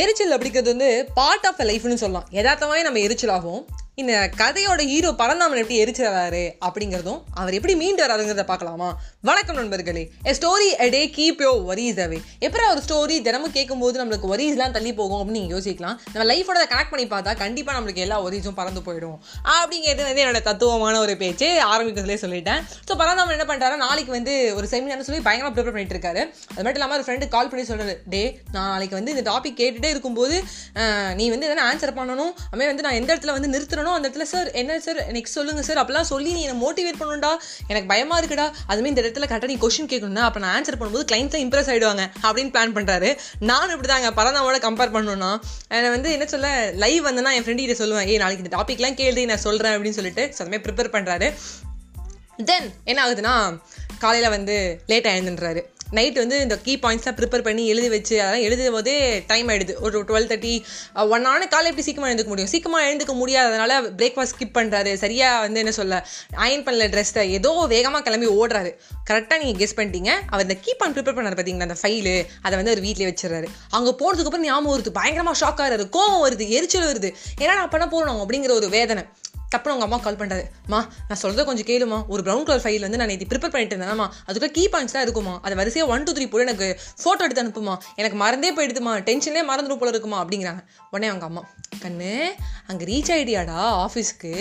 எரிச்சல் அப்படிங்கிறது வந்து பார்ட் ஆஃப் லைஃப்னு சொல்லலாம். யதார்த்தமாகவே நம்ம எரிச்சல் ஆகும் இந்த கதையோட ஹீரோ பரந்தாமன் எப்படி எரிச்சிடறாரு அப்படிங்கிறதும் அவர் எப்படி மீண்டு வராருங்கிறத பார்க்கலாமா? வணக்கம் நண்பர்களே. A story a day keep your worries away எப்படி ஒரு ஸ்டோரி தினமும் கேட்கும்போது நம்மளுக்கு வரிஸ்லாம் தள்ளி போகும் அப்படின்னு நீங்கள் யோசிக்கலாம். நம்ம லைஃபோட கனெக்ட் பண்ணி பார்த்தா கண்டிப்பாக நம்மளுக்கு எல்லா வரிஸும் பறந்து போயிடும். அப்படிங்கிறது வந்து என்னோட தத்துவமான ஒரு பேச்சு. ஆரம்பிக்கிறதுலே சொல்லிட்டேன். ஸோ பரந்தாமன் என்ன பண்ணுறாரு நாளைக்கு வந்து ஒரு செமினார்னு சொல்லி பயங்கரமாக ப்ரிப்பேர் பண்ணிட்டு இருக்காரு. அது மட்டும் இல்லாமல் ஒரு ஃப்ரெண்டு கால் பண்ணி சொல்கிறாரு டே நான் நாளைக்கு வந்து இந்த டாபிக் கேட்டுகிட்டே இருக்கும்போது நீ வந்து எதனா ஆன்சர் பண்ணணும். அதுமாதிரி வந்து நான் எந்த இடத்துல வந்து நிறுத்தணும் அந்த இடத்துல சார் என்ன சார்? நெக்ஸ்ட் சொல்லுங்கள் சார். அப்படிலாம் சொல்லி நீ என்னை மோட்டிவேட் பண்ணணும்டா. எனக்கு பயமாக இருக்குடா. அதுமாதிரி இந்த இடத்துல கரெக்டாக நீ கொஸ்டின் கேட்கணும்னா அப்போ நான் ஆன்சர் பண்ணும்போது கிளைண்ட்லாம் இம்ப்ரெஸ் ஆயிடுவாங்க அப்படின்னு பிளான் பண்ணுறாரு நானும் இப்படி தாங்க பரந்தாவோட கம்பேர் பண்ணணும்னா. என்னை வந்து என்ன சொல்ல லைவ் வந்தேன்னா என் ஃப்ரெண்டு கிட்ட சொல்லுவேன் ஏ நாளைக்கு இந்த டாப்பிக்லாம் கேள்வி நான் சொல்கிறேன் அப்படின்னு சொல்லிட்டு so அதுமாதிரி ப்ரிப்பேர் பண்ணுறாரு தென் என்ன ஆகுதுன்னா காலையில் வந்து லேட்டாக எழுந்துன்றாரு நைட் வந்து இந்த கீ பாயிண்ட்ஸ்லாம் ப்ரிப்பேர் பண்ணி எழுதி வச்சு அதெல்லாம் எழுதும் போதே டைம் ஆயிடுது. ஒரு டுவெல் தேர்ட்டி ஒன் ஹவர் காலை எப்படி சீக்கிரமாக எழுந்துக்க முடியும்? சீக்கிரமாக எழுந்துக்க முடியாதனால பிரேக்ஃபாஸ்ட் ஸ்கிப் பண்ணுறாரு சரியாக வந்து என்ன சொல்ல அயன் பண்ணல ட்ரெஸ்ஸை ஏதோ வேகமாக கிளம்பி ஓடுறாரு. கரெக்டாக நீங்கள் கெஸ் பண்ணிட்டீங்க. அவர் இந்த கீ பாயிண்ட் ப்ரிப்பேர் பண்ணார் பார்த்தீங்களா அந்த ஃபைலு அதை வந்து அவர் வீட்டிலே வச்சிடறாரு. அங்கே போனதுக்கப்புறம் ஞாபகம் வருது. பயங்கரமாக ஷாக் ஆகிறாரு. கோவம் வருது. எரிச்சல் வருது. ஏன்னா நான் பண்ண போகிறோம் அப்படிங்கிற ஒரு வேதனை. டப்புனு உங்கள் அம்மா கால் பண்ணுறாரு மா நான் சொல்கிறத கொஞ்சம் கேளுமா. ஒரு ப்ரௌன் கலர் ஃபைல் வந்து நான் நேற்று ப்ரிப்பேர் பண்ணிட்டு இருந்தேன்மா அதுக்குள்ள கீ பாயிண்ட்ஸ்லாம் இருக்குமா. அதை வரிசையாக ஒன் டூ த்ரீ போல எனக்கு. ஃபோட்டோ எடுத்து அனுப்புமா. எனக்கு மறந்தே போயிடுதுமா. டென்ஷன்லேயே மறந்துடும் போல இருக்குமா. அப்படிங்கிறாங்க. உடனே அவங்க அம்மா கண்ணு அங்கே ரீச் ஆகிடியாடா ஆஃபீஸ்க்கு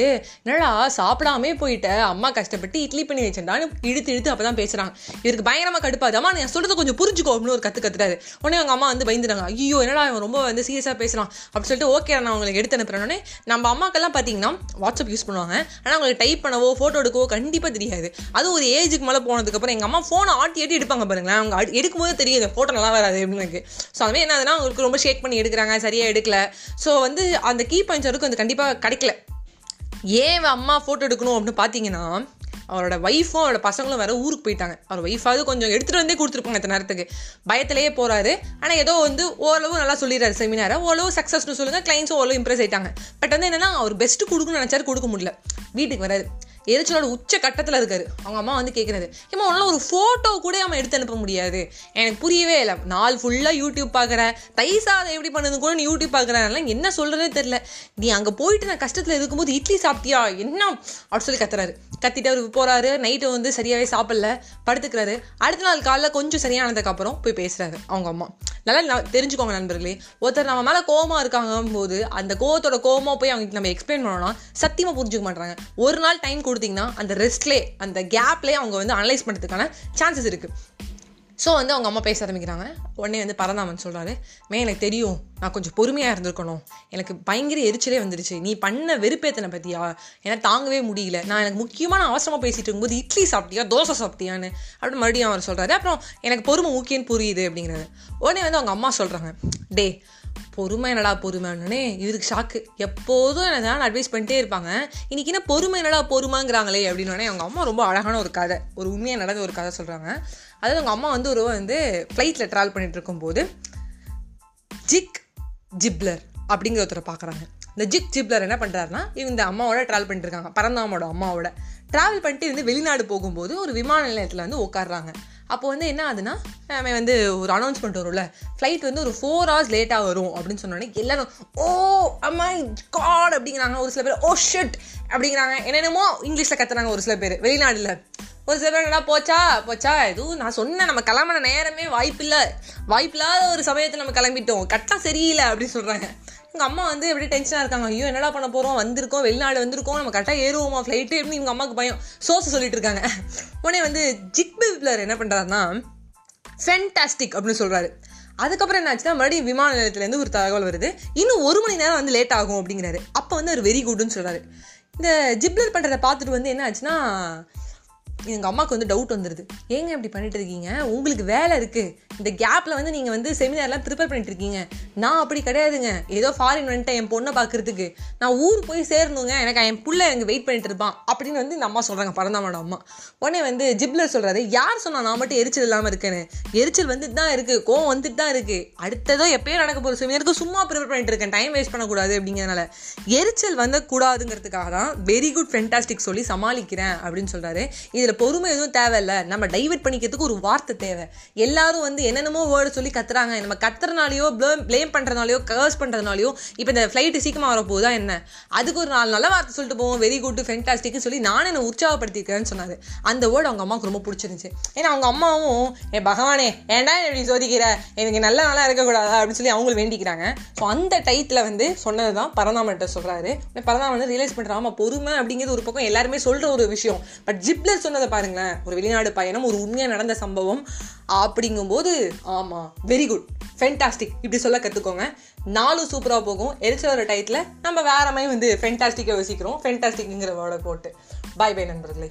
என்னடா சாப்பிடாமே போயிட்ட. அம்மா கஷ்டப்பட்டு இட்லி பண்ணி வச்சேன்டான்னு இழுத்து இழுத்து அப்போ தான் பேசுகிறாங்க இவருக்கு பயங்கரமாக கடுப்பாது அம்மா நான் சொல்கிறத கொஞ்சம் புரிஞ்சுக்கோ. அப்படின்னு ஒரு கற்று கத்துறாரு. உடனே அவங்க அம்மா வந்து பயந்துட்டாங்க ஐயோ என்னடா இவன் ரொம்ப வந்து சீரியஸாக பேசுகிறான் அப்படின்னு சொல்லிட்டு ஓகே நான் உங்களுக்கு எடுத்து அனுப்புறேன். உடனே நம்ம அம்மாக்கெல்லாம் பார்த்தீங்கன்னா வாட்ஸ்அப் யூஸ் பண்ணுவாங்க. ஆனால் அவங்களுக்கு டைப் பண்ணவோ ஃபோட்டோ எடுக்கவோ கண்டிப்பாக தெரியாது. அது ஒரு ஏஜுக்கு மேலே போனதுக்கப்புறம் எங்கள் அம்மா ஃபோனை ஆட்டி ஆட்டி எடுப்பாங்க பாருங்களேன். அவங்க எடுக்கும்போது தெரியுது ஃபோட்டோ நல்லா வராது அப்படின்னு எனக்கு. ஸோ அதுவே என்ன ஆகுதுன்னா அவங்களுக்கு ரொம்ப ஷேக் பண்ணி எடுக்கிறாங்க சரியாக எடுக்கல. ஸோ வந்து அந்த கீ பாயிண்ட்ஸ் வரைக்கும் அது கண்டிப்பாக கிடைக்கல. ஏன் அம்மா ஃபோட்டோ எடுக்கணும் அப்படின்னு பார்த்தீங்கன்னா அவரோட ஒய்ஃபும் அவரோட பசங்களும் வேற ஊருக்கு போயிட்டாங்க. அவர் ஒய்ஃபாவது கொஞ்சம் எடுத்துகிட்டு வந்தே கொடுத்துருப்பாங்க இந்த நேரத்துக்கு. பயத்திலேயே போகிறாரு ஆனால் ஏதோ வந்து ஓரளவு நல்லா சொல்லிடுறாரு செமினாரை. ஓரளவு சக்ஸஸ்னு சொல்லுங்க கிளைண்ட்ஸும் ஓரளவு இம்ப்ரெஸ் ஆயிட்டாங்க. பட் வந்து என்னன்னா அவர் பெஸ்ட்டு கொடுக்கணும்னு நினச்சாரு கொடுக்க முடியல. வீட்டுக்கு வராது எரிச்சலோட உச்ச கட்டத்தில் இருக்காரு. அவங்க அம்மா வந்து கேட்குறது ஏமா உன்னால ஒரு ஃபோட்டோ கூட அவன் எடுத்து அனுப்ப முடியாது. எனக்கு புரியவே இல்லை. நாள் ஃபுல்லாக யூடியூப் பார்க்குற தைசா அதை எப்படி பண்ணது கூட நீ யூடியூப் பார்க்குறனால என்ன சொல்கிறதே தெரில நீ அங்கே போயிட்டு நான் கஷ்டத்தில் இருக்கும்போது இட்லி சாப்பிட்டியா? என்ன? அப்படின்னு சொல்லி கத்துறாரு. கத்திட்டு அவர் போகிறாரு நைட்டு வந்து சரியாகவே சாப்பிடல. படுத்துக்கிறாரு. அடுத்த நாள் காலைல கொஞ்சம் சரியானதுக்கப்புறம் போய் பேசுகிறாரு அவங்க அம்மா. நல்லா ந- தெரிஞ்சுக்கோங்க நண்பர்களே. ஒருத்தர் நம்ம மேலே கோமா இருக்காங்க போது அந்த கோவத்தோட கோமா போய் அவங்களுக்கு நம்ம எக்ஸ்பிளைன் பண்ணோம்னா சத்தியமாக புரிஞ்சுக்க மாட்டாங்க ஒரு நாள் டைம் கொடுத்தீங்கன்னா அந்த ரெஸ்ட்லே அந்த கேப்லேயே அவங்க வந்து அனலைஸ் பண்ணுறதுக்கான சான்சஸ் இருக்குது ஸோ வந்து அவங்க அம்மா பேச ஆரம்பிக்கிறாங்க. உடனே வந்து பரந்தாமன் சொல்கிறாரு மே எனக்கு தெரியும். நான் கொஞ்சம் பொறுமையாக இருந்திருக்கணும். எனக்கு பயங்கர எரிச்சலே வந்துருச்சு. நீ பண்ண வெறுப்பேத்தனை பற்றியா எனக்கு தாங்கவே முடியல. நான் எனக்கு முக்கியமான அவசரமாக பேசிகிட்டு இருக்கும்போது இட்லி சாப்பிட்டியா? தோசை சாப்பிட்டியான்னு? அப்படின்னு மறுபடியும் அவர் சொல்கிறாரு அப்புறம் எனக்கு பொறுமை முக்கியன்னு புரியுது அப்படிங்கிறது உடனே வந்து அவங்க அம்மா சொல்கிறாங்க டே பொறுமை என்னடா பொறுமைன்னே இவருக்கு ஷாக்கு எப்போதும் எனக்கு தான் அட்வைஸ் பண்ணிட்டே இருப்பாங்க. இன்னைக்கு என்ன பொறுமை என்னடா பொறுமைங்கிறாங்களே அப்படின்னு அவங்க அம்மா ரொம்ப அழகான ஒரு கதை ஒரு உண்மையாக நடந்த ஒரு கதை சொல்கிறாங்க அதாவது அவங்க அம்மா வந்து ஒரு வந்து ஃப்ளைட்டில் ட்ராவல் பண்ணிட்டு இருக்கும்போது ஜிக் ஜிப்லர் அப்படிங்கிற ஒருத்தரை பார்க்குறாங்க இந்த ஜிக் ஜிப்லர் என்ன பண்ணுறாருன்னா இந்த அம்மாவோட ட்ராவல் பண்ணிட்டு இருக்காங்க பரந்தாமோட அம்மாவோட. ட்ராவல் பண்ணிட்டு இருந்து வெளிநாடு போகும்போது ஒரு விமான நிலையத்தில் வந்து உட்காடுறாங்க அப்போ வந்து என்ன ஆகுதுன்னா அவன் வந்து ஒரு அனௌன்ஸ்மெண்ட் வரும்ல ஃப்ளைட் வந்து ஒரு ஃபோர் ஹவர்ஸ் லேட்டாக வரும் அப்படின்னு சொன்னோடனே எல்லாரும் ஓ oh அம்மா காட் அப்படிங்கிறாங்க. ஒரு சில பேர் oh ஓ ஷிட் அப்படிங்கிறாங்க. என்னென்னமோ இங்கிலீஷில் கத்துறாங்க ஒரு சில பேர் வெளிநாடுல. ஒரு சில பேர் என்ன போச்சா? போச்சா? எதுவும் நான் சொன்னேன் நம்ம கிளம்புன நேரமே வாய்ப்பில்லை. வாய்ப்பில்லாத ஒரு சமயத்தில் நம்ம கிளம்பிட்டோம். கட்டம் சரியில்லை அப்படின்னு சொல்கிறாங்க எங்கள் அம்மா வந்து எப்படி டென்ஷனாக இருக்காங்க? ஐயோ என்னடா பண்ண போகிறோம் வந்திருக்கோம் வெளிநாடு வந்திருக்கோம். நம்ம கரெக்டாக ஏறுவோமா? ஃப்ளைட்டு எப்படின்னு இவங்க அம்மாவுக்கு பயம். சோசை சொல்லிட்டு இருக்காங்க. உடனே வந்து ஜிக் பிப்ளர் என்ன பண்ணுறாருன்னா ஃபென்டாஸ்டிக் அப்படின்னு சொல்கிறாரு அதுக்கப்புறம் என்ன ஆச்சுன்னா மறுபடியும் விமான நிலையத்துலேருந்து ஒரு தகவல் வருது. இன்னும் ஒரு மணி நேரம் வந்து லேட் ஆகும் அப்படிங்கிறாரு. அப்போ வந்து அவர் வெரி குட்னு சொல்கிறாரு இந்த ஜிப்ளர் பண்ணுறதை பார்த்துட்டு வந்து என்ன ஆச்சுன்னா எங்கள் அம்மாவுக்கு வந்து டவுட் வந்துடுது ஏங்க இப்படி பண்ணிட்டு இருக்கீங்க? உங்களுக்கு வேலை இருக்குது இந்த கேப்பில் வந்து நீங்கள் வந்து செமினார்லாம் ப்ரிப்பேர் பண்ணிட்டு இருக்கீங்க. நான் அப்படி கிடையாதுங்க. ஏதோ ஃபாரின் வந்துட்டேன் என் பொண்ணை பார்க்குறதுக்கு. நான் ஊர் போய் சேரணுங்க. எனக்கு என் பிள்ளை எனக்கு வெயிட் பண்ணிட்டு இருப்பான் அப்படின்னு வந்து இந்த அம்மா சொல்கிறாங்க பரந்தாமோட அம்மா. உடனே வந்து ஜிப்லர் சொல்கிறாரு யார் சொன்னால் நான் மட்டும் எரிச்சல் இல்லாமல் இருக்கேன்னு? எரிச்சல் வந்துட்டு தான் இருக்குது கோவம் வந்துட்டு தான் இருக்குது அடுத்ததோ எப்பயோ நடக்க போகிற செமினாருக்கு சும்மா ப்ரிப்பேர் பண்ணிட்டு இருக்கேன். டைம் வேஸ்ட் பண்ணக்கூடாது அப்படிங்கிறதுனால. எரிச்சல் வந்தக்கூடாதுங்கிறதுக்காக தான் வெரி குட் ஃபென்டாஸ்டிக் சொல்லி சமாளிக்கிறேன் அப்படின்னு சொல்கிறாரு இதில் பொறுமை எதுவும் தேவையில்ல. நம்ம டைவெர்ட் பண்ணிக்கிறதுக்கு ஒரு வார்த்தை தேவை. எல்லாரும் வந்து என்னென்னமோ வேர்டு சொல்லி கத்துறாங்க. நம்ம கத்துறனாலையோ ப்ளேம் பண்ணுறதுனாலையோ கர்ஸ் பண்ணுறதுனாலையோ இப்போ இந்த ஃப்ளைட்டு சீக்கிரமாக வரப்போகுதா என்ன? அதுக்கு ஒரு நாலு நல்ல வார்த்தை சொல்லிட்டு போவோம். வெரி குட் ஃபென்டாஸ்டிக்னு சொல்லி நானும் என்னை உற்சாகப்படுத்திக்கிறேன்னு சொன்னார். அந்த வேர்டு அவங்க அம்மாவுக்கு ரொம்ப பிடிச்சிருந்துச்சு. ஏன்னா அவங்க அம்மாவும் ஏ பகவானே ஏன்டா இப்படி சோதிக்கிற? எனக்கு நல்ல நாளாக இருக்கக்கூடாதா? அப்படின்னு சொல்லி அவங்களும் வேண்டிக்கிறாங்க. ஸோ அந்த டைத்தில் வந்து சொன்னது தான் பரந்தாமன்ட்ட சொல்கிறாரு பரந்தாமன் வந்து ரியலைஸ் பண்ணுறான் ஆமாம் பொறுமை அப்படிங்கிறது ஒரு பக்கம் எல்லாருமே சொல்கிற ஒரு விஷயம். பட் ஜிப்லர் சொன்னதை பாருங்களேன். ஒரு வெளிநாடு பயணம் ஒரு உண்மையாக நடந்த சம்பவம் அப்படிங்கும்போது ஆமாம் வெரி குட் ஃபென்டாஸ்டிக் இப்படி சொல்ல கற்றுக்கோங்க நாலும் சூப்பராக போகும். எரிச்சல் வர டயத்தில் நம்ம வேற மாதிரி வந்து ஃபென்டாஸ்டிக்காக யோசிக்கிறோம். ஃபென்டாஸ்டிக்ங்கிற வேர்டை போட்டு. பாய் பை நண்பர்களே.